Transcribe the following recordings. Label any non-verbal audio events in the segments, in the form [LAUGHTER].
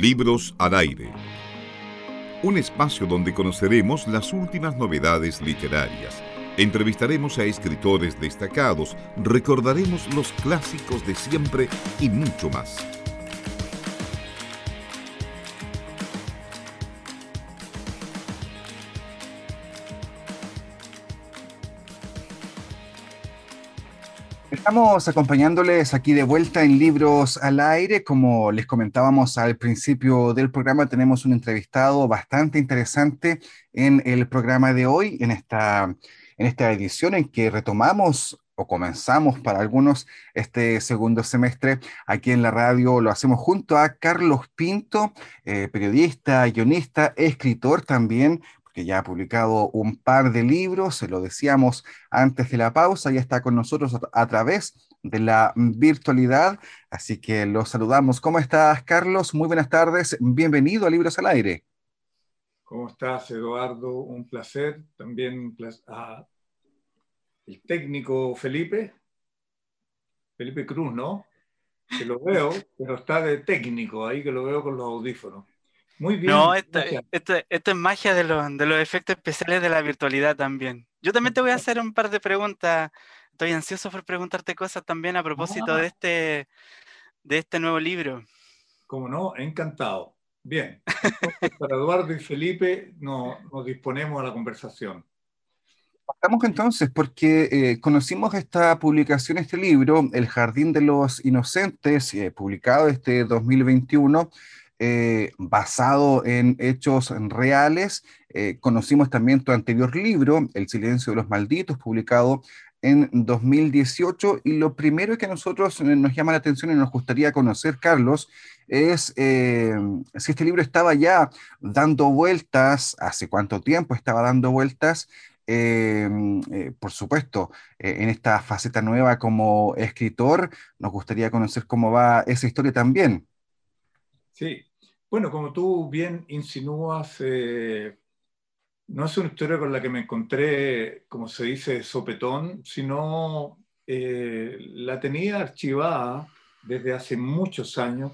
Libros al aire. Un espacio donde conoceremos las últimas novedades literarias. Entrevistaremos a escritores destacados, recordaremos los clásicos de siempre y mucho más. Estamos acompañándoles aquí de vuelta en Libros al Aire. Como les comentábamos al principio del programa, tenemos un entrevistado bastante interesante en el programa de hoy, en esta, en esta edición en que retomamos o comenzamos para algunos este segundo semestre aquí en la radio. Lo hacemos junto a Carlos Pinto, eh, periodista, guionista, escritor también, que ya ha publicado un par de libros, se lo decíamos antes de la pausa, ya está con nosotros a, través de la virtualidad, así que lo saludamos. ¿Cómo estás, Carlos? Muy buenas tardes, bienvenido a Libros al Aire. ¿Cómo estás, Eduardo? Un placer. También a el técnico Felipe, Felipe Cruz, ¿no? Que lo veo, [LAUGHS] pero está de técnico ahí, que lo veo con los audífonos. Muy bien. No, esto, es magia de, de, los efectos especiales de la virtualidad también. Yo también te voy a hacer un par de preguntas. Estoy ansioso por preguntarte cosas también a propósito de, ah. este, de este nuevo libro. Como no, encantado. Bien. para Eduardo y Felipe nos, disponemos a la conversación. Partamos entonces, porque eh, conocimos esta publicación, este libro, El Jardín de los Inocentes, eh, publicado este 2021. Eh, basado en hechos reales. Eh, conocimos también tu anterior libro, El silencio de los malditos, publicado en 2018. Y lo primero que a nosotros eh, nos llama la atención y nos gustaría conocer, Carlos, es si este libro estaba ya dando vueltas, hace cuánto tiempo estaba dando vueltas. por supuesto, en esta faceta nueva como escritor, nos gustaría conocer cómo va esa historia también. Sí, bueno, como tú bien insinúas, eh, no es una historia con la que me encontré, como se dice, sopetón, sino eh, la tenía archivada desde hace muchos años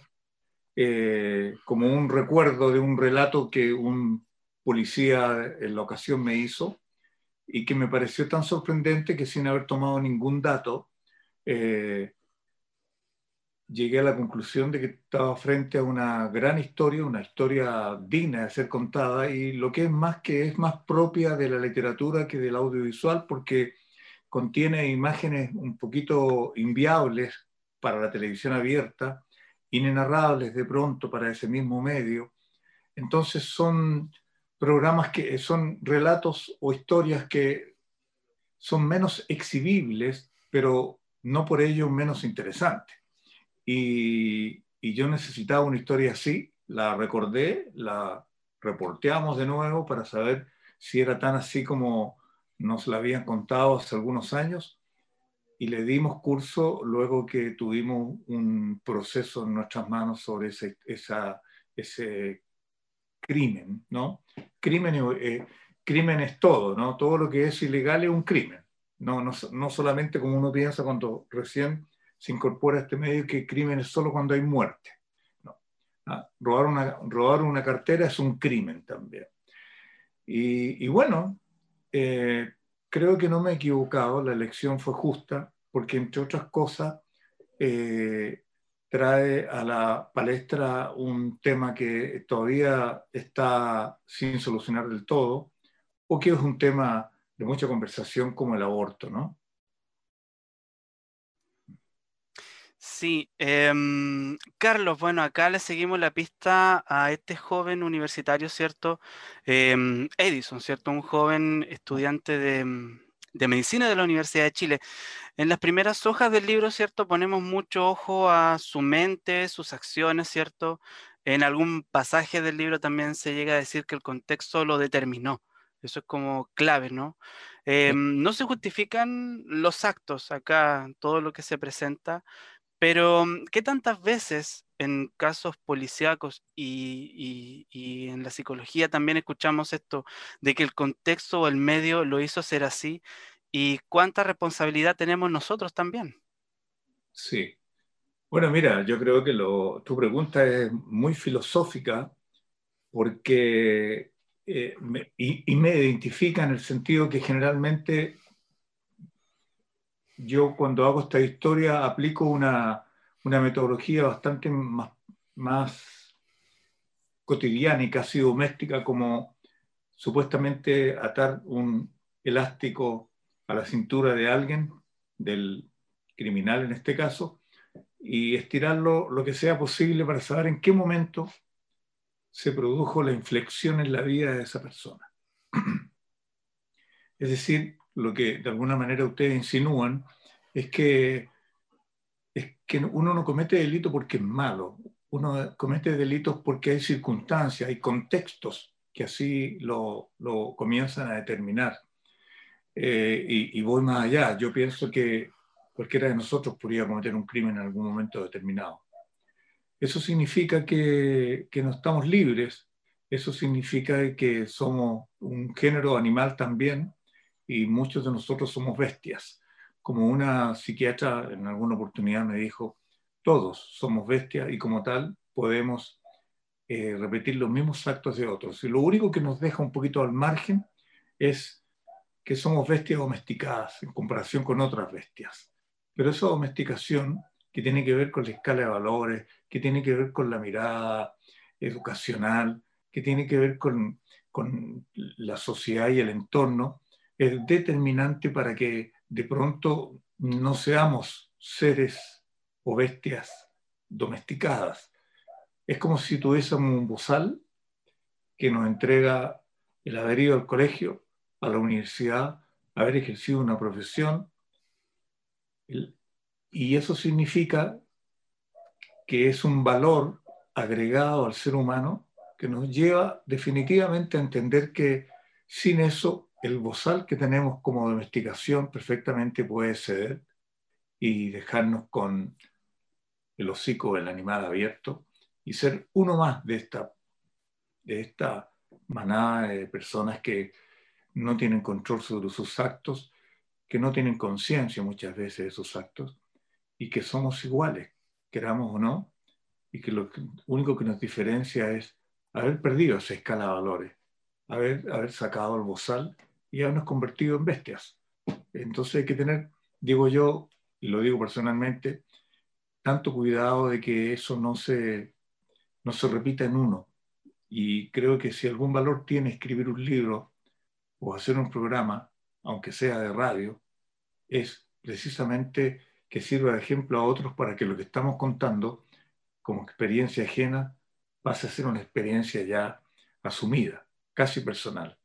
eh, como un recuerdo de un relato que un policía en la ocasión me hizo y que me pareció tan sorprendente que sin haber tomado ningún dato, llegué a la conclusión de que estaba frente a una gran historia, una historia digna de ser contada y lo que es más que es más propia de la literatura que del audiovisual porque contiene imágenes un poquito inviables para la televisión abierta, inenarrables de pronto para ese mismo medio. Entonces son programas que son relatos o historias que son menos exhibibles, pero no por ello menos interesantes. Y, yo necesitaba una historia así, la recordé, la reporteamos de nuevo para saber si era tan así como nos la habían contado hace algunos años y le dimos curso luego que tuvimos un proceso en nuestras manos sobre ese, esa, ese crimen, ¿no? Crimen, eh, crimen es todo, ¿no? Todo lo que es ilegal es un crimen, no, no, no solamente como uno piensa cuando recién se incorpora a este medio que crimen es solo cuando hay muerte. Ah, robar, una, robar una cartera es un crimen también. Y, bueno, eh, creo que no me he equivocado, la elección fue justa, porque entre otras cosas eh, trae a la palestra un tema que todavía está sin solucionar del todo, o que es un tema de mucha conversación como el aborto, ¿no? Sí, em, Carlos, bueno, acá le seguimos la pista a este joven universitario, ¿cierto? Em, Edison, ¿cierto? Un joven estudiante de, de, medicina de la Universidad de Chile. En las primeras hojas del libro, ¿cierto? Ponemos mucho ojo a su mente, sus acciones, ¿cierto? En algún pasaje del libro también se llega a decir que el contexto lo determinó. Eso es como clave, ¿no? Em, no se justifican los actos acá, todo lo que se presenta, pero, mm, ¿qué tantas veces en casos policíacos y, en la psicología también escuchamos esto de que el contexto o el medio lo hizo ser así? ¿Y cuánta responsabilidad tenemos nosotros también? Sí. Bueno, mira, yo creo que tu pregunta es muy filosófica porque eh, y, me identifica en el sentido que generalmente yo cuando hago esta historia aplico una, metodología bastante más, más cotidiana y casi doméstica como supuestamente atar un elástico a la cintura de alguien, del criminal en este caso, y estirarlo lo que sea posible para saber en qué momento se produjo la inflexión en la vida de esa persona. [CLEARS THROAT] Es decir, lo que de alguna manera ustedes insinúan es que, es que uno no comete delito porque es malo, uno comete delitos porque hay circunstancias, hay contextos que así lo, lo comienzan a determinar. Eh, y, y, voy más allá, yo pienso que cualquiera de nosotros podría cometer un crimen en algún momento determinado. Eso significa que, que no estamos libres, eso significa que somos un género animal también y muchos de nosotros somos bestias. Como una psiquiatra en alguna oportunidad me dijo, todos somos bestias y como tal podemos eh, repetir los mismos actos de otros. Y lo único que nos deja un poquito al margen es que somos bestias domesticadas en comparación con otras bestias. Pero esa domesticación que tiene que ver con la escala de valores, que tiene que ver con la mirada educacional, que tiene que ver con, con la sociedad y el entorno, es determinante para que de pronto no seamos seres o bestias domesticadas. Es como si tuviésemos un bozal que nos entrega el haber ido al colegio, a la universidad, haber ejercido una profesión, y eso significa que es un valor agregado al ser humano que nos lleva definitivamente a entender que sin eso el bozal que tenemos como domesticación perfectamente puede ceder y dejarnos con el hocico del animal abierto y ser uno más de esta, de esta manada de personas que no tienen control sobre sus actos, que no tienen conciencia muchas veces de sus actos y que somos iguales, queramos o no, y que lo único que nos diferencia es haber perdido esa escala de valores, haber, haber sacado el bozal y habernos convertido en bestias. Entonces hay que tener, digo yo, y lo digo personalmente, tanto cuidado de que eso no se, no se repita en uno. Y creo que si algún valor tiene escribir un libro o hacer un programa, aunque sea de radio, es precisamente que sirva de ejemplo a otros para que lo que estamos contando como experiencia ajena pase a ser una experiencia ya asumida, casi personal.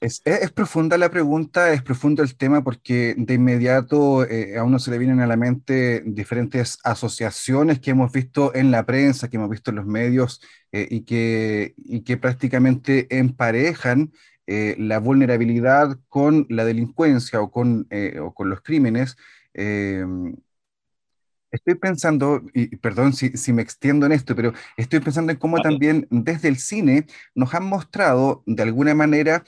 Es, profunda la pregunta, es profundo el tema porque de inmediato eh, a uno se le vienen a la mente diferentes asociaciones que hemos visto en la prensa, que hemos visto en los medios eh, y, que, y que prácticamente emparejan eh, la vulnerabilidad con la delincuencia o con, o con los crímenes. Eh, estoy pensando, y perdón si, si, me extiendo en esto, pero estoy pensando en cómo también desde el cine nos han mostrado de alguna manera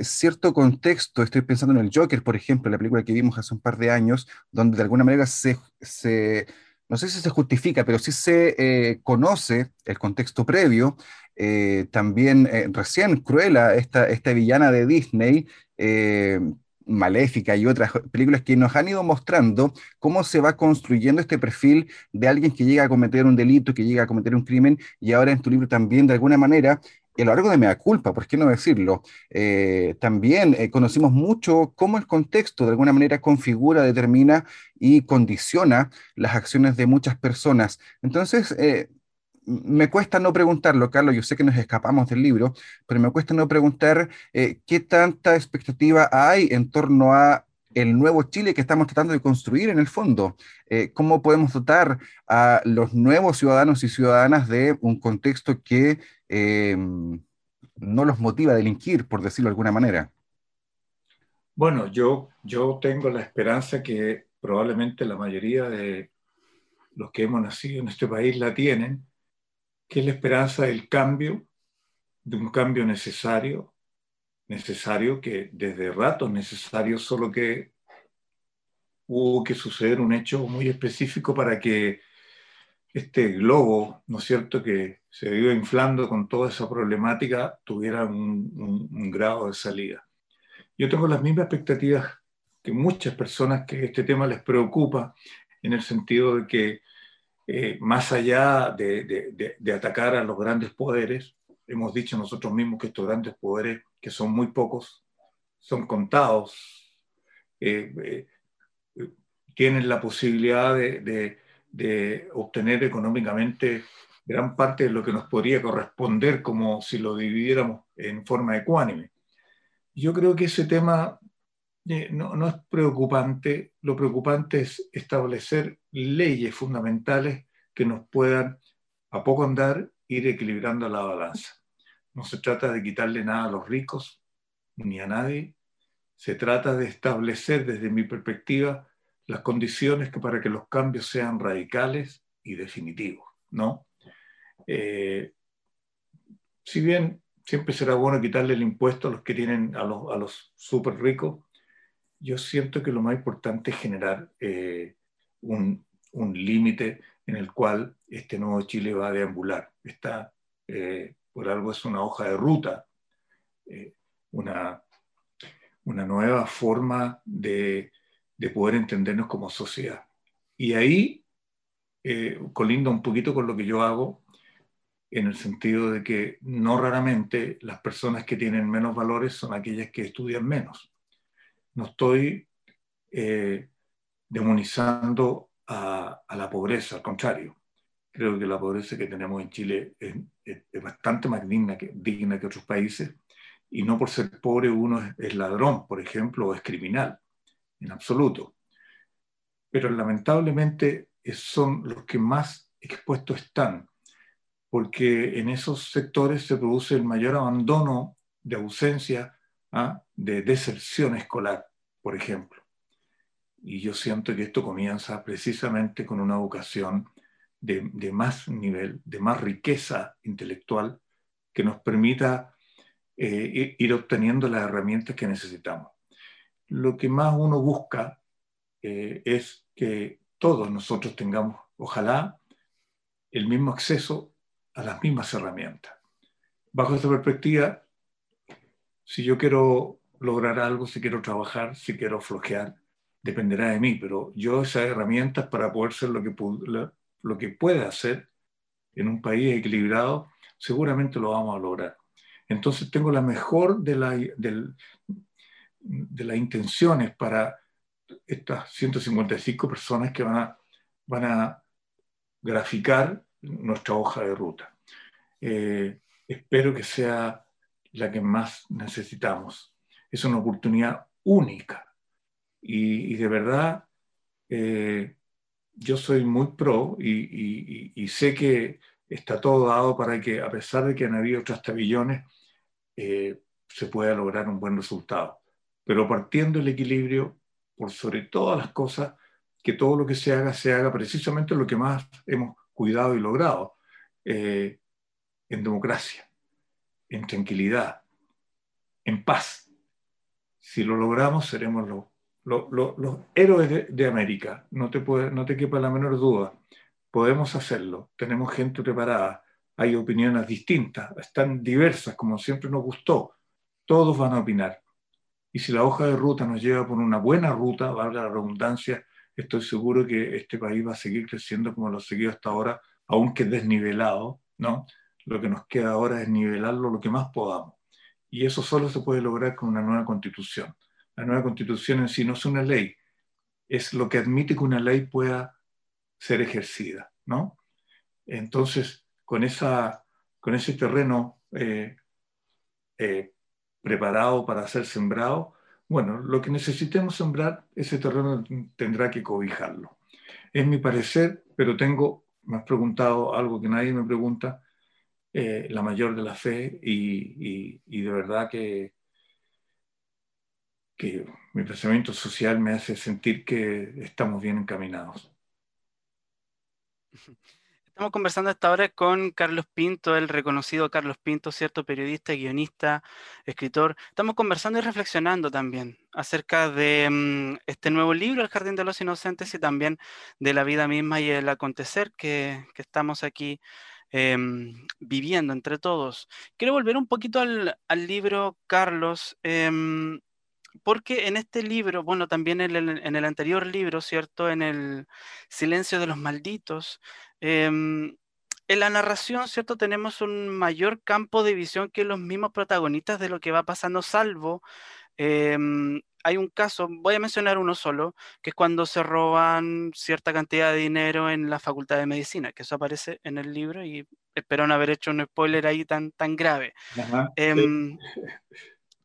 cierto contexto. Estoy pensando en el Joker, por ejemplo, la película que vimos hace un par de años, donde de alguna manera se, se no sé si se justifica, pero sí se conoce el contexto previo eh, también eh, recién Cruella, esta, esta villana de Disney, eh, Maléfica y otras películas que nos han ido mostrando cómo se va construyendo este perfil de alguien que llega a cometer un delito, que llega a cometer un crimen, y ahora en tu libro también, de alguna manera, a lo largo de Mea Culpa, ¿por qué no decirlo? también conocimos mucho cómo el contexto de alguna manera configura, determina y condiciona las acciones de muchas personas. Entonces, me cuesta no preguntarlo, Carlos, yo sé que nos escapamos del libro, pero me cuesta no preguntar eh, qué tanta expectativa hay en torno a el nuevo Chile que estamos tratando de construir en el fondo. Eh, ¿Cómo podemos dotar a los nuevos ciudadanos y ciudadanas de un contexto que eh, no los motiva a delinquir, por decirlo de alguna manera? Bueno, yo, yo tengo la esperanza que probablemente la mayoría de los que hemos nacido en este país la tienen, que es la esperanza del cambio, de un cambio necesario, necesario que desde rato es necesario, solo que hubo que suceder un hecho muy específico para que este globo, ¿no es cierto?, que se iba inflando con toda esa problemática, tuviera un, grado de salida. Yo tengo las mismas expectativas que muchas personas que este tema les preocupa, en el sentido de que eh, más allá de, atacar a los grandes poderes, hemos dicho nosotros mismos que estos grandes poderes, que son muy pocos, son contados, eh, eh, tienen la posibilidad de, obtener económicamente gran parte de lo que nos podría corresponder como si lo dividiéramos en forma ecuánime. Yo creo que ese tema no, no, es preocupante, lo preocupante es establecer leyes fundamentales que nos puedan, a poco andar, ir equilibrando la balanza. No se trata de quitarle nada a los ricos ni a nadie, se trata de establecer desde mi perspectiva las condiciones que para que los cambios sean radicales y definitivos, ¿no? Eh, si bien siempre será bueno quitarle el impuesto a los que tienen, a los, a los súper ricos, yo siento que lo más importante es generar eh, un, un límite en el cual este nuevo Chile va a deambular. Está, eh, por algo es una hoja de ruta, una, una nueva forma de de poder entendernos como sociedad. Y ahí eh, colinda un poquito con lo que yo hago, en el sentido de que no raramente las personas que tienen menos valores son aquellas que estudian menos. No estoy eh, demonizando a, la pobreza, al contrario. Creo que la pobreza que tenemos en Chile es, bastante más digna que, digna que otros países y no por ser pobre uno es ladrón, por ejemplo, o es criminal en absoluto. Pero lamentablemente son los que más expuestos están, porque en esos sectores se produce el mayor abandono de ausencia, ¿ah? de deserción escolar, por ejemplo. Y yo siento que esto comienza precisamente con una educación de, más nivel, de más riqueza intelectual, que nos permita eh, ir obteniendo las herramientas que necesitamos lo que más uno busca eh, es que todos nosotros tengamos, ojalá, el mismo acceso a las mismas herramientas. Bajo esta perspectiva, si yo quiero lograr algo, si quiero trabajar, si quiero flojear, dependerá de mí, pero yo esas herramientas para poder ser lo que, lo que pueda hacer en un país equilibrado, seguramente lo vamos a lograr. Entonces tengo la mejor de la, de las intenciones para estas 155 personas que van a, van a graficar nuestra hoja de ruta. Eh, espero que sea la que más necesitamos. Es una oportunidad única. Y, de verdad eh, yo soy muy pro y, sé que está todo dado para que, a pesar de que han habido otros tabillones, eh, se pueda lograr un buen resultado. Pero partiendo el equilibrio por sobre todas las cosas, que todo lo que se haga, se haga precisamente lo que más hemos cuidado y logrado, eh, en democracia, en tranquilidad, en paz. Si lo logramos, seremos los, héroes de, América, no te, puede, no te quepa la menor duda. Podemos hacerlo, tenemos gente preparada, hay opiniones distintas, están diversas, como siempre nos gustó, todos van a opinar y si la hoja de ruta nos lleva por una buena ruta, valga la redundancia, estoy seguro que este país va a seguir creciendo como lo ha seguido hasta ahora, aunque desnivelado, ¿no? Lo que nos queda ahora es nivelarlo lo que más podamos. Y eso solo se puede lograr con una nueva constitución. La nueva constitución en sí no es una ley, es lo que admite que una ley pueda ser ejercida, ¿no? Entonces, con, esa, con ese terreno eh, eh, preparado para ser sembrado, bueno, lo que necesitemos sembrar, ese terreno tendrá que cobijarlo. Es mi parecer, pero tengo, me has preguntado algo que nadie me pregunta, eh, la mayor de la fe y, de verdad que, mi pensamiento social me hace sentir que estamos bien encaminados. [LAUGHS] Estamos conversando esta hora con Carlos Pinto, el reconocido Carlos Pinto, cierto periodista, guionista, escritor. Estamos conversando y reflexionando también acerca de mm, este nuevo libro, El Jardín de los Inocentes, y también de la vida misma y el acontecer que, estamos aquí em, viviendo entre todos. Quiero volver un poquito al, libro, Carlos. Em, porque en este libro, bueno, también en el, en el, anterior libro, ¿cierto? En el Silencio de los Malditos, Em, en la narración, ¿cierto? Tenemos un mayor campo de visión que los mismos protagonistas de lo que va pasando, salvo hay un caso, voy a mencionar uno solo, que es cuando se roban cierta cantidad de dinero en la Facultad de Medicina, que eso aparece en el libro y espero no haber hecho un spoiler ahí tan, tan grave. Em,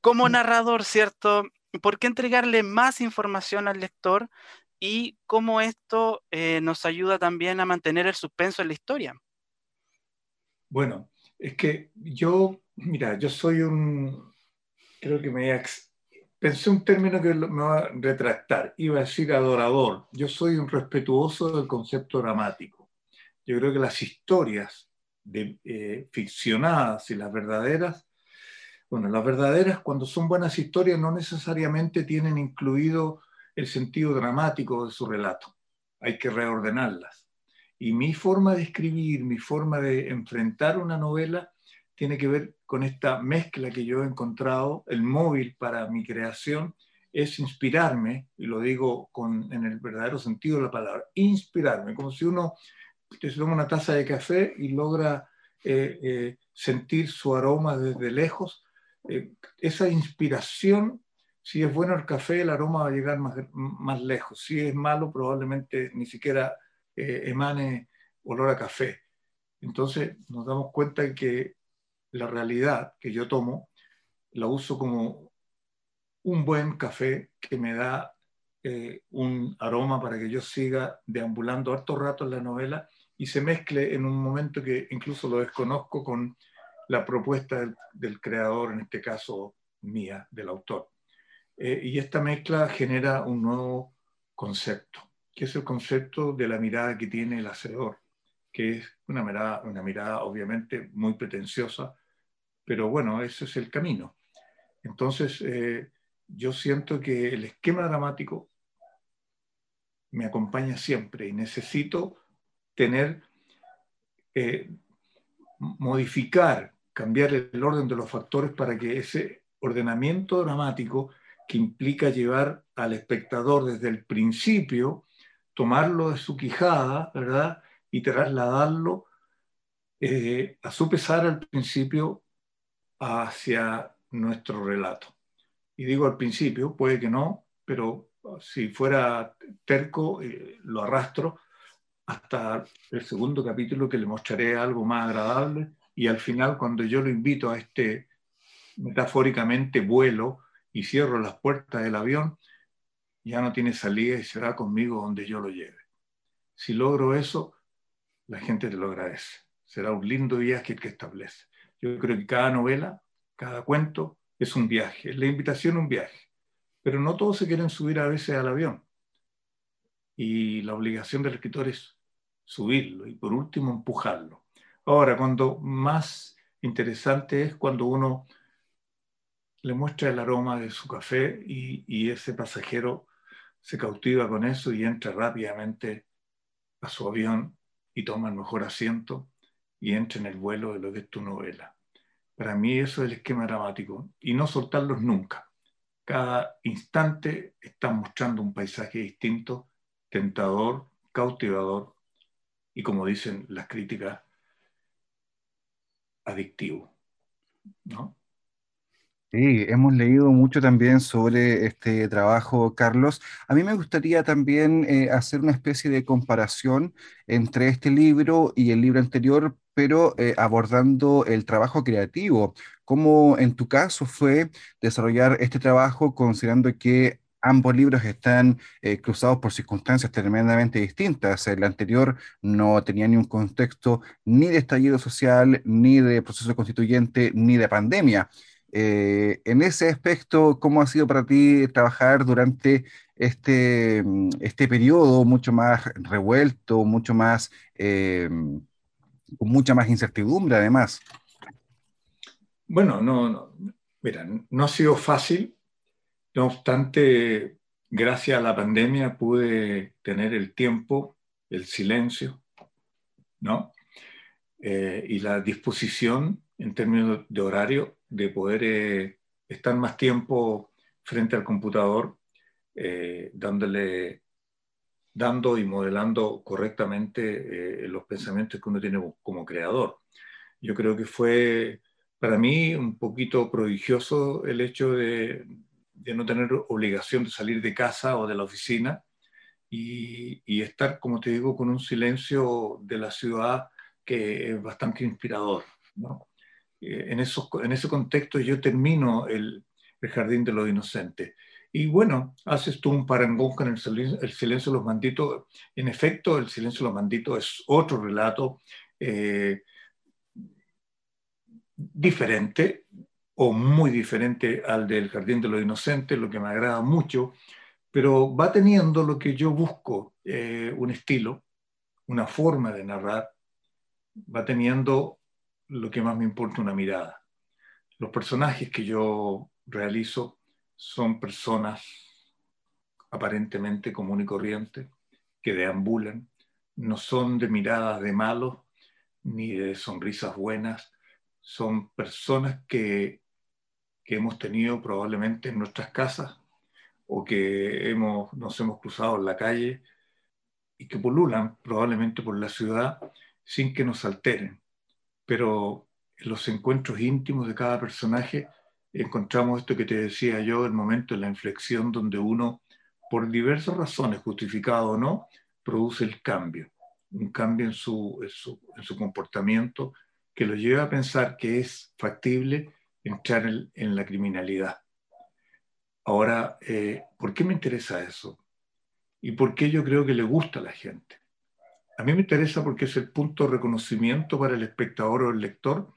como narrador, ¿cierto? ¿Por qué entregarle más información al lector y cómo esto eh, nos ayuda también a mantener el suspenso en la historia. Bueno, es que yo, mira, yo soy un, creo que me pensé un término que me va a retractar, iba a decir adorador. Yo soy un respetuoso del concepto dramático. Yo creo que las historias de, eh, ficcionadas y las verdaderas, bueno, las verdaderas cuando son buenas historias no necesariamente tienen incluido el sentido dramático de su relato. Hay que reordenarlas. Y mi forma de escribir, mi forma de enfrentar una novela, tiene que ver con esta mezcla que yo he encontrado. El móvil para mi creación es inspirarme, y lo digo con, en el verdadero sentido de la palabra, inspirarme, como si uno se toma una taza de café y logra eh, eh, sentir su aroma desde lejos. Eh, esa inspiración si es bueno el café, el aroma va a llegar más, más lejos. Si es malo, probablemente ni siquiera eh, emane olor a café. Entonces nos damos cuenta que la realidad que yo tomo la uso como un buen café que me da eh, un aroma para que yo siga deambulando harto rato en la novela y se mezcle en un momento que incluso lo desconozco con la propuesta del, creador, en este caso mía, del autor. Eh, y esta mezcla genera un nuevo concepto, que es el concepto de la mirada que tiene el hacedor, que es una mirada, una mirada obviamente muy pretenciosa, pero bueno, ese es el camino. Entonces, eh, yo siento que el esquema dramático me acompaña siempre y necesito tener, eh, modificar, cambiar el orden de los factores para que ese ordenamiento dramático que implica llevar al espectador desde el principio, tomarlo de su quijada, ¿verdad? Y trasladarlo eh, a su pesar al principio hacia nuestro relato. Y digo al principio, puede que no, pero si fuera terco, eh, lo arrastro hasta el segundo capítulo que le mostraré algo más agradable y al final cuando yo lo invito a este metafóricamente vuelo y cierro las puertas del avión, ya no tiene salida y será conmigo donde yo lo lleve. Si logro eso, la gente te lo agradece. Será un lindo viaje el que establece. Yo creo que cada novela, cada cuento es un viaje, es la invitación a un viaje. Pero no todos se quieren subir a veces al avión. Y la obligación del escritor es subirlo y por último empujarlo. Ahora, cuando más interesante es cuando uno le muestra el aroma de su café y, ese pasajero se cautiva con eso y entra rápidamente a su avión y toma el mejor asiento y entra en el vuelo de lo que es tu novela. Para mí eso es el esquema dramático y no soltarlos nunca. Cada instante están mostrando un paisaje distinto, tentador, cautivador y como dicen las críticas, adictivo. ¿no? Sí, hemos leído mucho también sobre este trabajo, Carlos. A mí me gustaría también eh, hacer una especie de comparación entre este libro y el libro anterior, pero eh, abordando el trabajo creativo. ¿Cómo en tu caso fue desarrollar este trabajo considerando que ambos libros están eh, cruzados por circunstancias tremendamente distintas. El anterior no tenía ni un contexto ni de estallido social, ni de proceso constituyente, ni de pandemia. Eh, en ese aspecto, ¿cómo ha sido para ti trabajar durante este, mm, este periodo mucho más revuelto, mucho más eh, con mucha más incertidumbre además. Bueno, no, no, mira, no ha sido fácil, no obstante, gracias a la pandemia pude tener el tiempo, el silencio, ¿no? Eh, y la disposición en términos de horario de poder eh, estar más tiempo frente al computador, eh, dándole, dando y modelando correctamente los pensamientos que uno tiene como creador. Yo creo que fue para mí un poquito prodigioso el hecho de, de no tener obligación de salir de casa o de la oficina y, y, estar, como te digo, con un silencio de la ciudad que es bastante inspirador. ¿no? Eh, en, esos, en ese contexto yo termino el, el, Jardín de los Inocentes. Y bueno, haces tú un parangón con el, el, Silencio de los Manditos. En efecto, el Silencio de los Manditos es otro relato eh, diferente, o muy diferente al del Jardín de los Inocentes, lo que me agrada mucho, pero va teniendo lo que yo busco, eh, un estilo, una forma de narrar, va teniendo lo que más me importa, una mirada. Los personajes que yo realizo son personas aparentemente común y corriente, que deambulan, no son de miradas de malos ni de sonrisas buenas, son personas que que hemos tenido probablemente en nuestras casas o que hemos, nos hemos cruzado en la calle y que pululan probablemente por la ciudad sin que nos alteren. Pero en los encuentros íntimos de cada personaje encontramos esto que te decía yo, el momento de la inflexión donde uno, por diversas razones, justificado o no, produce el cambio, un cambio en su, en su, en su comportamiento que lo lleva a pensar que es factible entrar en, la criminalidad. Ahora, eh, ¿por qué me interesa eso? ¿Y por qué yo creo que le gusta a la gente? A mí me interesa porque es el punto de reconocimiento para el espectador o el lector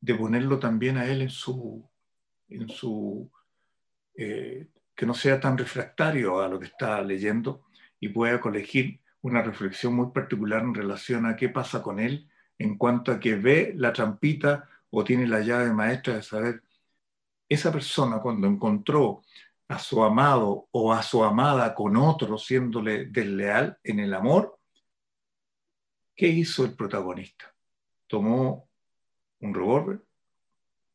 de ponerlo también a él en su, en su eh, que no sea tan refractario a lo que está leyendo y pueda colegir una reflexión muy particular en relación a qué pasa con él en cuanto a que ve la trampita o tiene la llave maestra de saber, esa persona cuando encontró a su amado o a su amada con otro siéndole desleal en el amor, ¿qué hizo el protagonista? Tomó un revólver,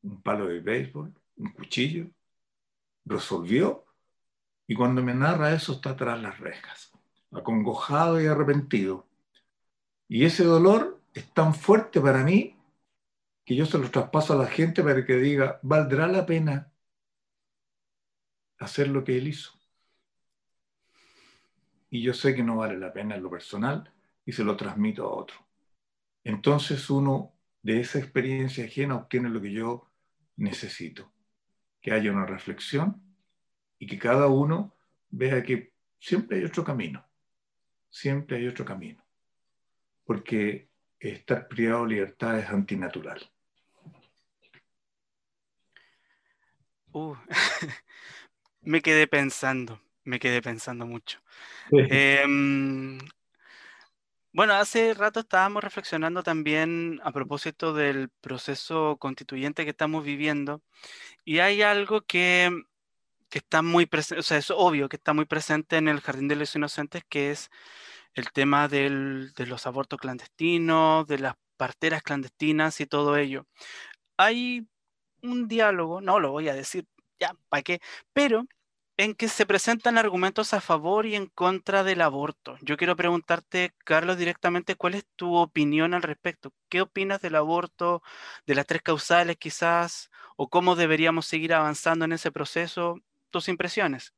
un palo de béisbol, un cuchillo, resolvió y cuando me narra eso está tras las rejas, acongojado y arrepentido. Y ese dolor es tan fuerte para mí que yo se lo traspaso a la gente para que diga, ¿valdrá la pena hacer lo que él hizo? Y yo sé que no vale la pena en lo personal y se lo transmito a otro. Entonces uno de esa experiencia ajena obtiene lo que yo necesito, que haya una reflexión y que cada uno vea que siempre hay otro camino, siempre hay otro camino, porque estar privado de libertad es antinatural. Uh, [LAUGHS] me quedé pensando, me quedé pensando mucho. Em, bueno, hace rato estábamos reflexionando también a propósito del proceso constituyente que estamos viviendo y hay algo que, que está muy presente, o sea, es obvio que está muy presente en el Jardín de los Inocentes, que es el tema del, de los abortos clandestinos, de las parteras clandestinas y todo ello. Hay un diálogo, no lo voy a decir ya, ¿para qué? Pero en que se presentan argumentos a favor y en contra del aborto. Yo quiero preguntarte, Carlos, directamente, ¿cuál es tu opinión al respecto? ¿Qué opinas del aborto, de las tres causales quizás, o cómo deberíamos seguir avanzando en ese proceso? ¿Tus impresiones?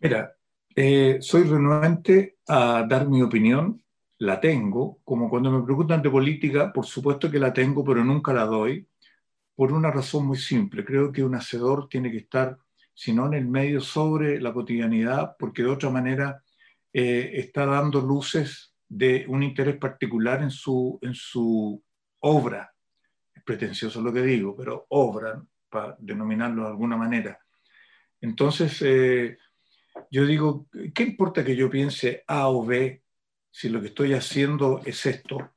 Mira, eh, soy renuente a dar mi opinión, la tengo, como cuando me preguntan de política, por supuesto que la tengo, pero nunca la doy por una razón muy simple. Creo que un hacedor tiene que estar, si no en el medio, sobre la cotidianidad, porque de otra manera eh, está dando luces de un interés particular en su, en su obra. Es pretencioso lo que digo, pero obra, para denominarlo de alguna manera. Entonces, eh, yo digo, ¿qué importa que yo piense A o B si lo que estoy haciendo es esto?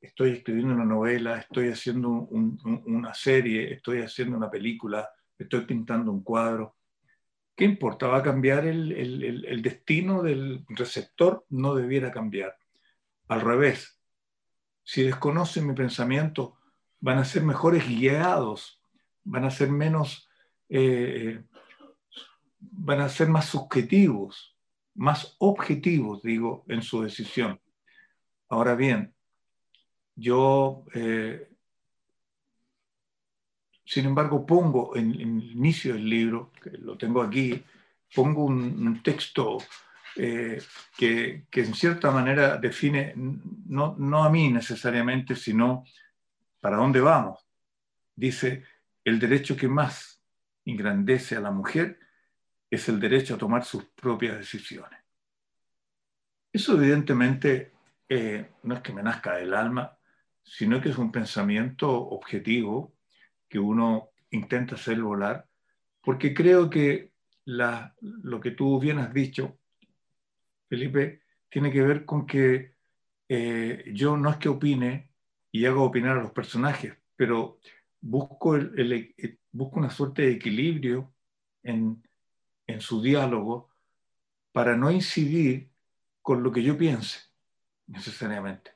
estoy escribiendo una novela, estoy haciendo una serie, estoy haciendo una película, estoy pintando un cuadro. ¿Qué importa? ¿Va a cambiar el, el destino del receptor? No debiera cambiar. Al revés, si desconocen mi pensamiento, van a ser mejores guiados, van a ser menos, eh, van a ser más subjetivos, más objetivos, digo, en su decisión. Ahora bien, yo, eh, sin embargo, pongo en, el inicio del libro, que lo tengo aquí, pongo un texto eh, que, en cierta manera define, no, no a mí necesariamente, sino para dónde vamos. Dice, el derecho que más engrandece a la mujer es el derecho a tomar sus propias decisiones. Eso evidentemente eh, no es que me nazca del alma, sino que es un pensamiento objetivo que uno intenta hacer volar, porque creo que lo que tú bien has dicho, Felipe, tiene que ver con que eh, yo no es que opine y hago opinar a los personajes, pero busco, el, busco una suerte de equilibrio en, su diálogo para no incidir con lo que yo piense necesariamente.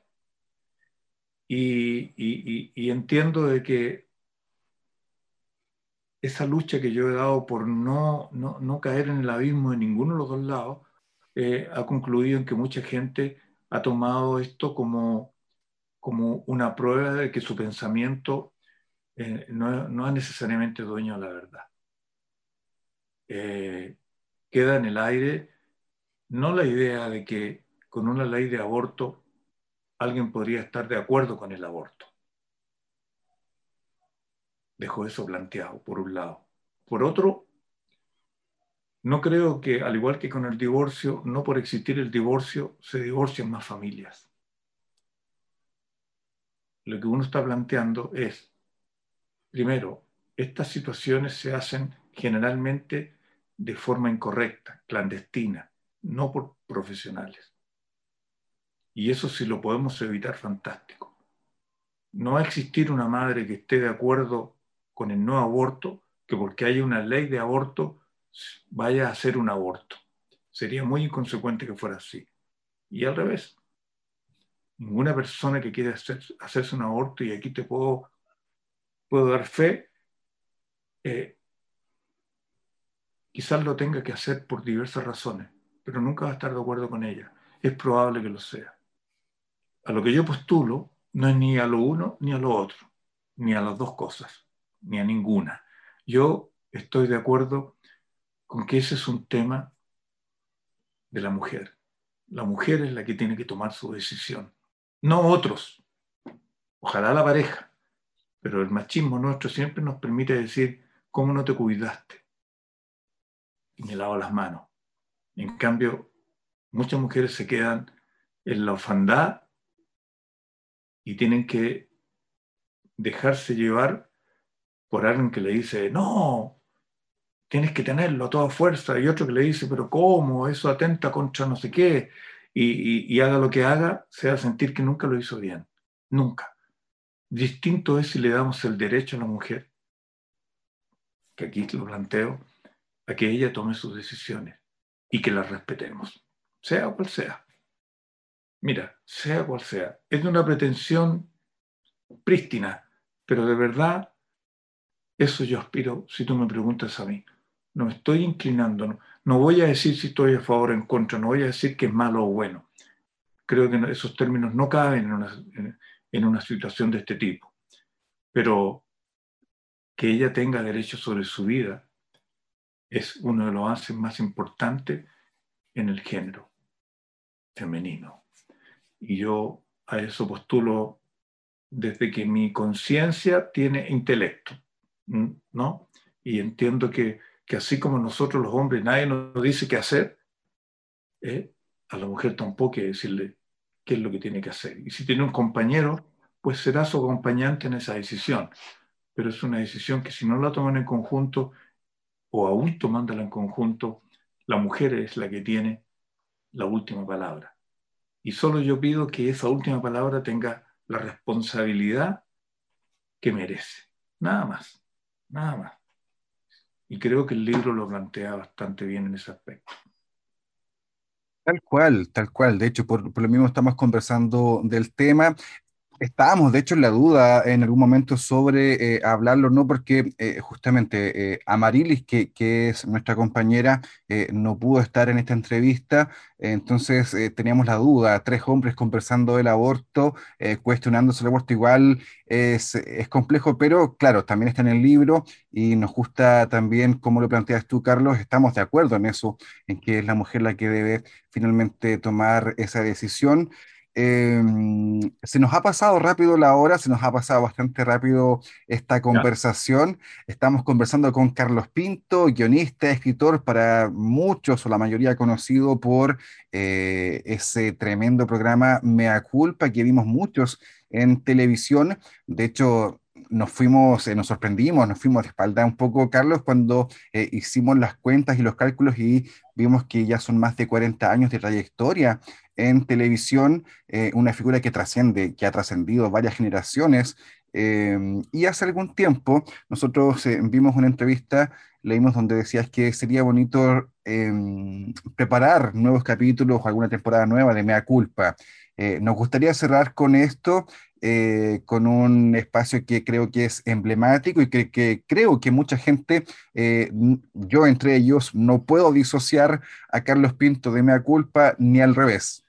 Y, entiendo de que esa lucha que yo he dado por no, no, no caer en el abismo de ninguno de los dos lados, eh, ha concluido en que mucha gente ha tomado esto como, como una prueba de que su pensamiento eh, no, no, es necesariamente dueño de la verdad. Eh, queda en el aire no la idea de que con una ley de aborto alguien podría estar de acuerdo con el aborto. Dejo eso planteado, por un lado. Por otro, no creo que, al igual que con el divorcio, no por existir el divorcio, se divorcian más familias. Lo que uno está planteando es, primero, estas situaciones se hacen generalmente de forma incorrecta, clandestina, no por profesionales. Y eso si lo podemos evitar, fantástico. No va a existir una madre que esté de acuerdo con el no aborto, que porque haya una ley de aborto vaya a hacer un aborto. Sería muy inconsecuente que fuera así. Y al revés. Ninguna persona que quiera hacer, hacerse un aborto, y aquí te puedo, puedo dar fe, eh, quizás lo tenga que hacer por diversas razones, pero nunca va a estar de acuerdo con ella. Es probable que lo sea. A lo que yo postulo no es ni a lo uno ni a lo otro, ni a las dos cosas, ni a ninguna. Yo estoy de acuerdo con que ese es un tema de la mujer. La mujer es la que tiene que tomar su decisión, no otros. Ojalá la pareja, pero el machismo nuestro siempre nos permite decir, ¿cómo no te cuidaste? Y me lavo las manos. En cambio, muchas mujeres se quedan en la orfandad y tienen que dejarse llevar por alguien que le dice, no, tienes que tenerlo a toda fuerza, y otro que le dice, pero ¿cómo? Eso atenta contra no sé qué, y, haga lo que haga, se a sentir que nunca lo hizo bien, nunca. Distinto es si le damos el derecho a la mujer, que aquí lo planteo, a que ella tome sus decisiones y que las respetemos, sea cual sea. Mira, sea cual sea, es una pretensión prístina, pero de verdad, eso yo aspiro si tú me preguntas a mí no me estoy inclinando, no, voy a decir si estoy a favor o en contra, no voy a decir que es malo o bueno. Creo que esos términos no caben en una, en una situación de este tipo. Pero que ella tenga derecho sobre su vida es uno de los avances más importantes en el género femenino. Y yo a eso postulo desde que mi conciencia tiene intelecto, ¿no? Y entiendo que que así como nosotros los hombres nadie nos dice qué hacer, ¿eh? a la mujer tampoco hay que decirle qué es lo que tiene que hacer. Y si tiene un compañero, pues será su acompañante en esa decisión. Pero es una decisión que si no la toman en conjunto, o aún tomándola en conjunto, la mujer es la que tiene la última palabra. Y solo yo pido que esa última palabra tenga la responsabilidad que merece. Nada más, nada más. Y creo que el libro lo plantea bastante bien en ese aspecto. Tal cual, tal cual. De hecho, por, por, lo mismo estamos conversando del tema. Estábamos, de hecho, en la duda en algún momento sobre eh, hablarlo, ¿no? Porque eh, justamente eh, Amarilis, que, que, es nuestra compañera, no pudo estar en esta entrevista, entonces teníamos la duda, tres hombres conversando del aborto, cuestionándose el aborto igual, es, es, complejo, pero claro, también está en el libro y nos gusta también, como lo planteas tú, Carlos, estamos de acuerdo en eso, en que es la mujer la que debe finalmente tomar esa decisión. Em, se nos ha pasado rápido la hora, se nos ha pasado bastante rápido esta conversación. Estamos conversando con Carlos Pinto, guionista, escritor, para muchos o la mayoría conocido por eh, ese tremendo programa Mea Culpa que vimos muchos en televisión. De hecho, nos fuimos, eh, nos sorprendimos, nos fuimos de espalda un poco, Carlos, cuando eh, hicimos las cuentas y los cálculos y vimos que ya son más de 40 años de trayectoria en televisión, eh, una figura que trasciende, que ha trascendido varias generaciones. Em, y hace algún tiempo nosotros vimos una entrevista, leímos donde decías que sería bonito em, preparar nuevos capítulos o alguna temporada nueva de Mea Culpa. Eh, nos gustaría cerrar con esto, con un espacio que creo que es emblemático y que, que creo que mucha gente, yo entre ellos, no puedo disociar a Carlos Pinto de Mea Culpa ni al revés.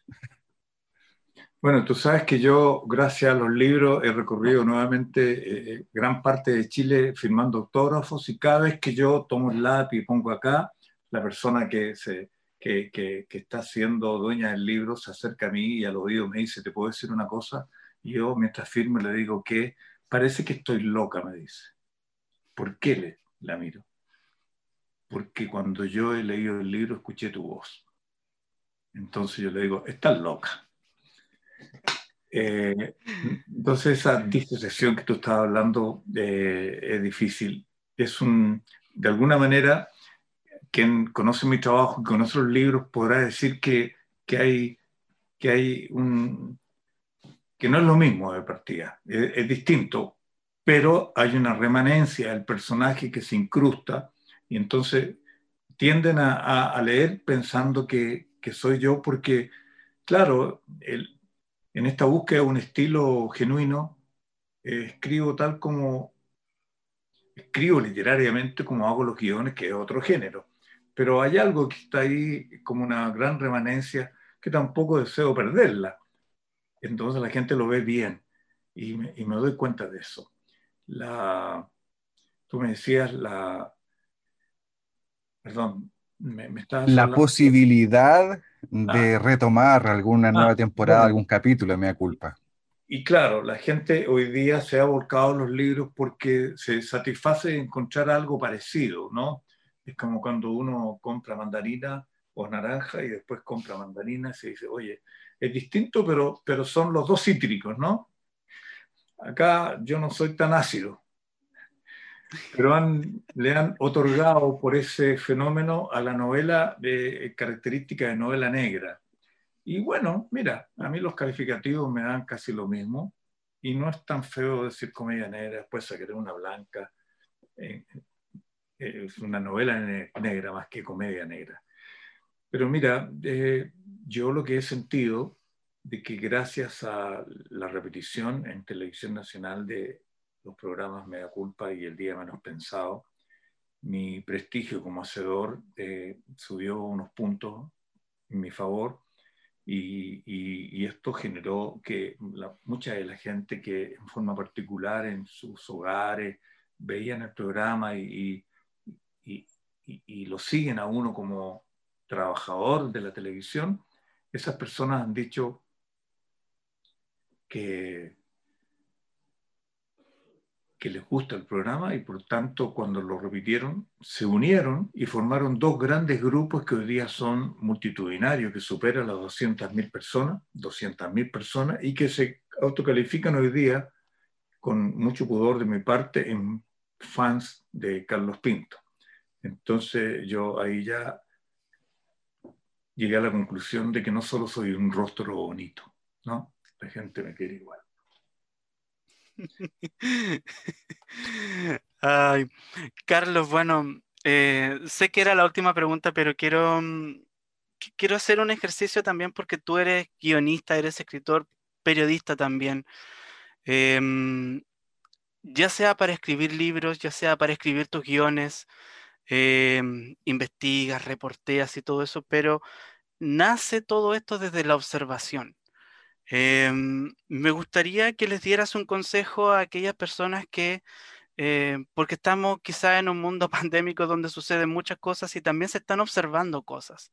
Bueno, tú sabes que yo, gracias a los libros, he recorrido nuevamente eh, eh, gran parte de Chile firmando autógrafos y cada vez que yo tomo el lápiz y pongo acá, la persona que, se, que, que, que, está siendo dueña del libro se acerca a mí y al oído me dice, ¿te puedo decir una cosa? Y yo, mientras firmo, le digo que parece que estoy loca, me dice. ¿Por qué le, la miro? Porque cuando yo he leído el libro escuché tu voz. Entonces yo le digo, estás loca eh, entonces esa disociación que tú estabas hablando eh, es difícil. Es un, de alguna manera, quien conoce mi trabajo, quien conoce los libros, podrá decir que, que, hay, que hay un que no es lo mismo de partida, es, es distinto, pero hay una remanencia del personaje que se incrusta y entonces tienden a leer pensando que, que, soy yo porque, claro, el, en esta búsqueda de un estilo genuino, eh, escribo tal como, escribo literariamente como hago los guiones, que es otro género. Pero hay algo que está ahí como una gran remanencia que tampoco deseo perderla. Entonces la gente lo ve bien y me, y me doy cuenta de eso. La, tú me decías la... Perdón, me, me La posibilidad de ah. retomar alguna ah, nueva temporada, algún capítulo, me da culpa. Y claro, la gente hoy día se ha volcado a los libros porque se satisface encontrar algo parecido, ¿no? Es como cuando uno compra mandarina o naranja y después compra mandarina y se dice, oye, es distinto, pero, pero son los dos cítricos, ¿no? Acá yo no soy tan ácido, pero le han otorgado por ese fenómeno a la novela de características de novela negra. Y bueno, mira, a mí los calificativos me dan casi lo mismo y no es tan feo decir comedia negra, después sacaré una blanca. Eh, eh, es una novela negra más que comedia negra. Pero mira, eh, yo lo que he sentido de que gracias a la repetición en televisión nacional de los programas Mea Culpa y El Día Menos Pensado, mi prestigio como hacedor eh, subió unos puntos en mi favor y, y, esto generó que la, mucha de la gente que en forma particular en sus hogares veían el programa y, y lo siguen a uno como trabajador de la televisión, esas personas han dicho que que les gusta el programa y por tanto cuando lo repitieron se unieron y formaron dos grandes grupos que hoy día son multitudinarios, que superan las 200.000 personas, 200.000 personas y que se autocalifican hoy día con mucho pudor de mi parte en fans de Carlos Pinto. Entonces yo ahí ya llegué a la conclusión de que no solo soy un rostro bonito, ¿no? La gente me quiere igual. [LAUGHS] Ay, Carlos, bueno, eh, sé que era la última pregunta, pero quiero, mm, quiero hacer un ejercicio también porque tú eres guionista, eres escritor, periodista también. Em, ya sea para escribir libros, ya sea para escribir tus guiones, em, investigas, reporteas y todo eso, pero nace todo esto desde la observación. Em, me gustaría que les dieras un consejo a aquellas personas que, eh, porque estamos quizá en un mundo [LAUGHS] pandémico donde suceden muchas cosas y también se están observando cosas.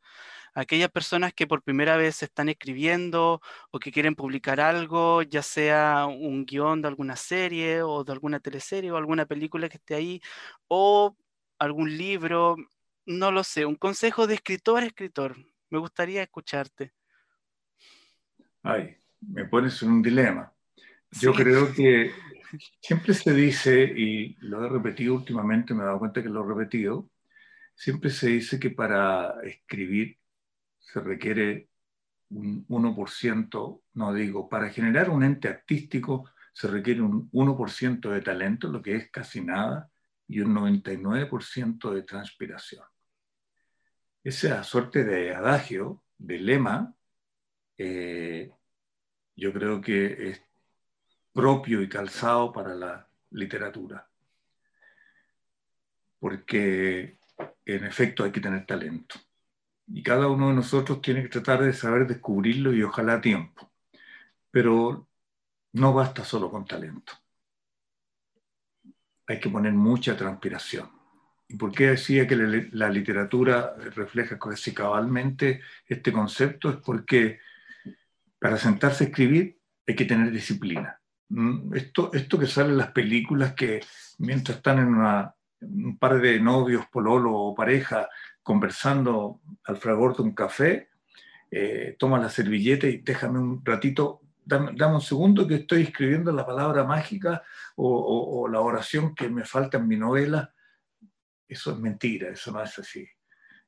Aquellas personas que por primera vez están escribiendo o que quieren publicar algo, ya sea un guion de alguna serie o de alguna teleserie o alguna película que esté ahí, o algún libro, no lo sé, un consejo de escritor a escritor. Me gustaría escucharte. Ay, me pones en un dilema. Yo creo que [LAUGHS] siempre se dice, y lo he repetido últimamente, me he dado cuenta que lo he repetido, siempre se dice que para escribir se requiere un 1%, no digo, para generar un ente artístico se requiere un 1% de talento, lo que es casi nada, y un 99% de transpiración. Esa suerte de adagio, de lema, eh, yo creo que es propio y calzado para la literatura. Porque en efecto hay que tener talento. Y cada uno de nosotros tiene que tratar de saber descubrirlo y ojalá a tiempo. Pero no basta solo con talento. Hay que poner mucha transpiración. ¿Y por qué decía que la, literatura refleja casi cabalmente este concepto? Es porque para sentarse a escribir hay que tener disciplina. Mm, esto, esto que sale en las películas que mientras están en un par de novios, pololo o pareja, conversando al fragor de un café, eh, toma la servilleta y déjame un ratito, dame, un segundo que estoy escribiendo la palabra mágica o, la oración que me falta en mi novela. Eso es mentira, eso no es así.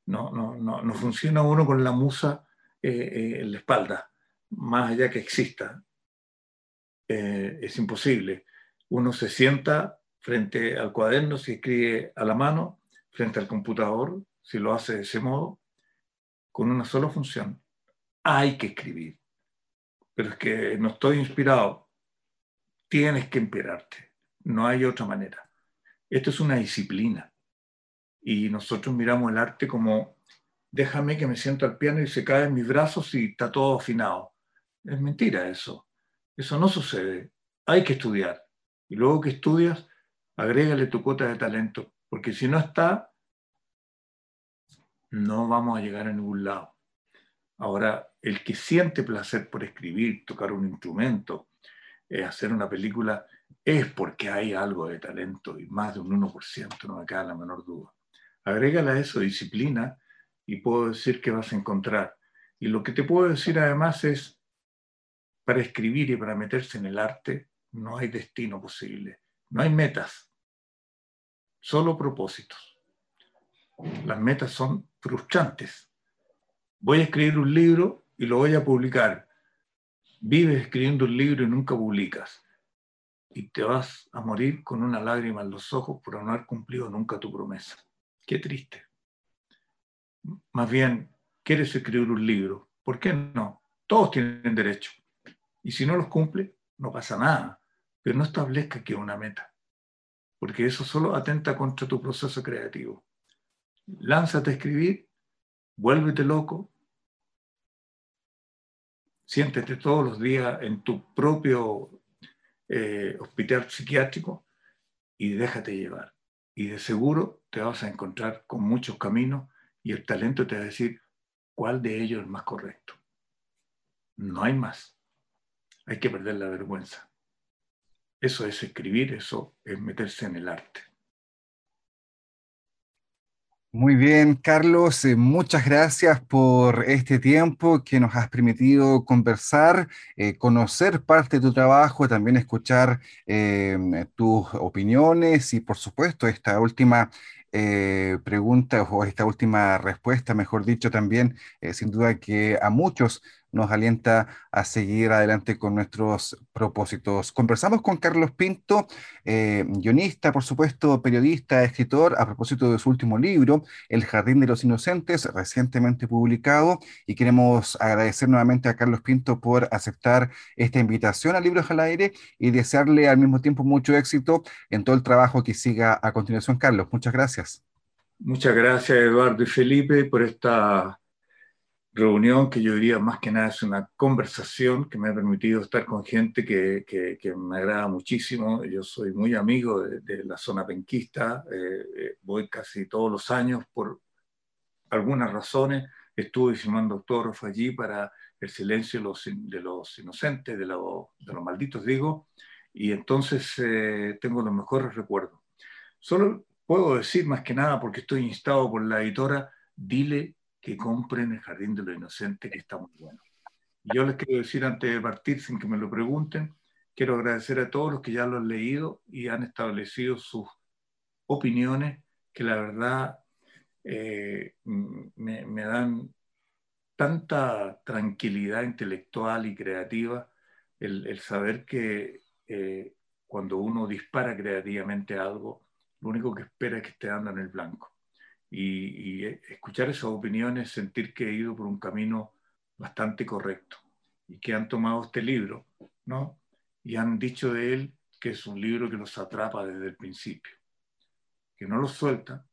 No, no, no, no funciona uno con la musa eh, eh, en la espalda más allá que exista. Eh, es imposible. Uno se sienta frente al cuaderno, si escribe a la mano, frente al computador, si lo hace de ese modo, con una sola función. Hay que escribir. Pero es que no estoy inspirado. Tienes que inspirarte. No hay otra manera. Esto es una disciplina. Y nosotros miramos el arte como, déjame que me siento al piano y se cae en mis brazos y está todo afinado. Es mentira eso. Eso no sucede. Hay que estudiar. Y luego que estudias, agrégale tu cuota de talento, porque si no está, no vamos a llegar a ningún lado. Ahora, el que siente placer por escribir, tocar un instrumento, eh, hacer una película, es porque hay algo de talento y más de un 1%, no me queda la menor duda. Agrégale a eso disciplina y puedo decir que vas a encontrar. Y lo que te puedo decir además es, para escribir y para meterse en el arte no hay destino posible, no hay metas, solo propósitos. Las metas son frustrantes. Voy a escribir un libro y lo voy a publicar. Vives escribiendo un libro y nunca publicas. Y te vas a morir con una lágrima en los ojos por no haber cumplido nunca tu promesa. Qué triste. Más bien, quieres escribir un libro. ¿Por qué no? Todos tienen derecho. Y si no los cumple, no pasa nada. Pero no establezca que una meta, porque eso solo atenta contra tu proceso creativo. Lánzate a escribir, vuélvete loco, siéntete todos los días en tu propio eh, hospital psiquiátrico y déjate llevar. Y de seguro te vas a encontrar con muchos caminos y el talento te va a decir cuál de ellos es más correcto. No hay más hay que perder la vergüenza. Eso es escribir, eso es meterse en el arte. Muy bien, Carlos, eh, muchas gracias por este tiempo que nos has permitido conversar, eh, conocer parte de tu trabajo, también escuchar eh, tus opiniones y por supuesto esta última pregunta o esta última respuesta, mejor dicho, también sin duda que a muchos nos alienta a seguir adelante con nuestros propósitos. Conversamos con Carlos Pinto, eh, guionista, por supuesto, periodista, escritor, a propósito de su último libro, El Jardín de los Inocentes, recientemente publicado, y queremos agradecer nuevamente a Carlos Pinto por aceptar esta invitación a Libros al Aire y desearle al mismo tiempo mucho éxito en todo el trabajo que siga a continuación. Carlos, muchas gracias. Muchas gracias, Eduardo y Felipe, por esta reunión que yo diría más que nada es una conversación que me ha permitido estar con gente que, que, me agrada muchísimo. Yo soy muy amigo de, la zona penquista, eh, eh, voy casi todos los años por algunas razones. Estuve firmando autógrafo allí para el silencio de los, de los inocentes, de, de los malditos, digo, y entonces eh, tengo los mejores recuerdos. Solo puedo decir más que nada, porque estoy instado por la editora, dile que compren El Jardín de lo Inocente, que está muy bueno. Yo les quiero decir antes de partir, sin que me lo pregunten, quiero agradecer a todos los que ya lo han leído y han establecido sus opiniones, que la verdad eh, me, me, dan tanta tranquilidad intelectual y creativa el, el saber que eh, cuando uno dispara creativamente algo, lo único que espera es que esté dando en el blanco. Y, escuchar esas opiniones, sentir que he ido por un camino bastante correcto y que han tomado este libro, ¿no? Y han dicho de él que es un libro que los atrapa desde el principio, que no los suelta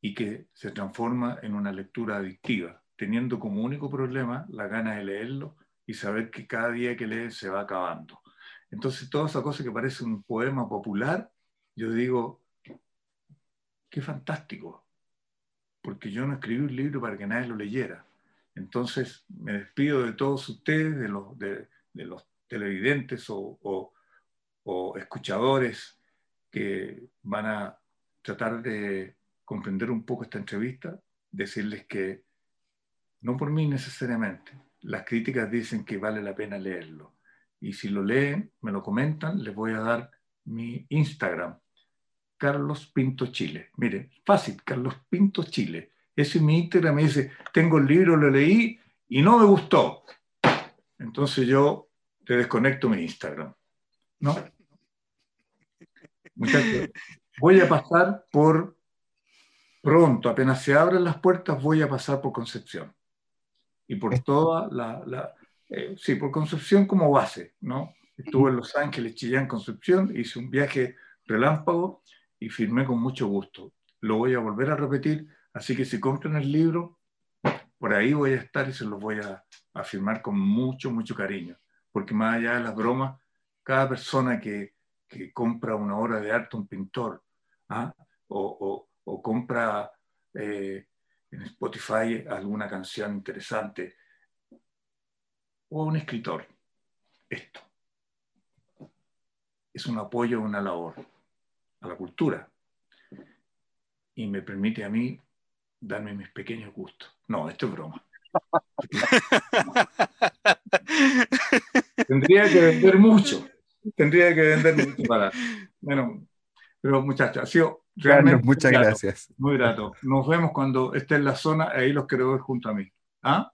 y que se transforma en una lectura adictiva, teniendo como único problema la gana de leerlo y saber que cada día que lee se va acabando. Entonces, toda esa cosa que parece un poema popular, yo digo, qué fantástico, porque yo no escribí un libro para que nadie lo leyera. Entonces, me despido de todos ustedes, de los, de, los televidentes o, o escuchadores que van a tratar de comprender un poco esta entrevista, decirles que, no por mí necesariamente, las críticas dicen que vale la pena leerlo. Y si lo leen, me lo comentan, les voy a dar mi Instagram, Carlos Pinto Chile. Mire, fácil, Carlos Pinto Chile. Ese es mi Instagram, me dice, tengo el libro, lo leí y no me gustó. Entonces yo te desconecto mi Instagram. ¿No? Muchachos, voy a pasar por pronto, apenas se abren las puertas, voy a pasar por Concepción. Y por toda la eh, sí, por Concepción como base, ¿no? Estuve en Los Ángeles, Chillán, Concepción, hice un viaje relámpago y firmé con mucho gusto. Lo voy a volver a repetir, así que si compran el libro, por ahí voy a estar y se los voy a, a firmar con mucho, mucho cariño, porque más allá de las bromas, cada persona que, que compra una obra de arte, un pintor, ¿ah? o, o, o, compra eh, en Spotify alguna canción interesante, o un escritor. Esto es un apoyo a una labor, a la cultura. Y me permite a mí darme mis pequeños gustos. No, esto es broma. [LAUGHS] Tendría que vender mucho. Tendría que vender mucho para. Bueno, pero muchachos, ha sido realmente. muchas gracias. Muy grato. Nos vemos cuando esté en la zona, ahí los quiero ver junto a mí. ¿Ah?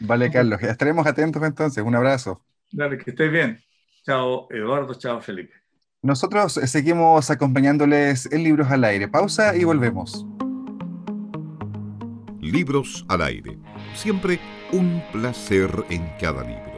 Vale, Carlos, estaremos atentos entonces. Un abrazo. Dale, que estés bien. Chao, Eduardo. Chao, Felipe. Nosotros seguimos acompañándoles en Libros al Aire. Pausa y volvemos. Libros al Aire. Siempre un placer en cada libro.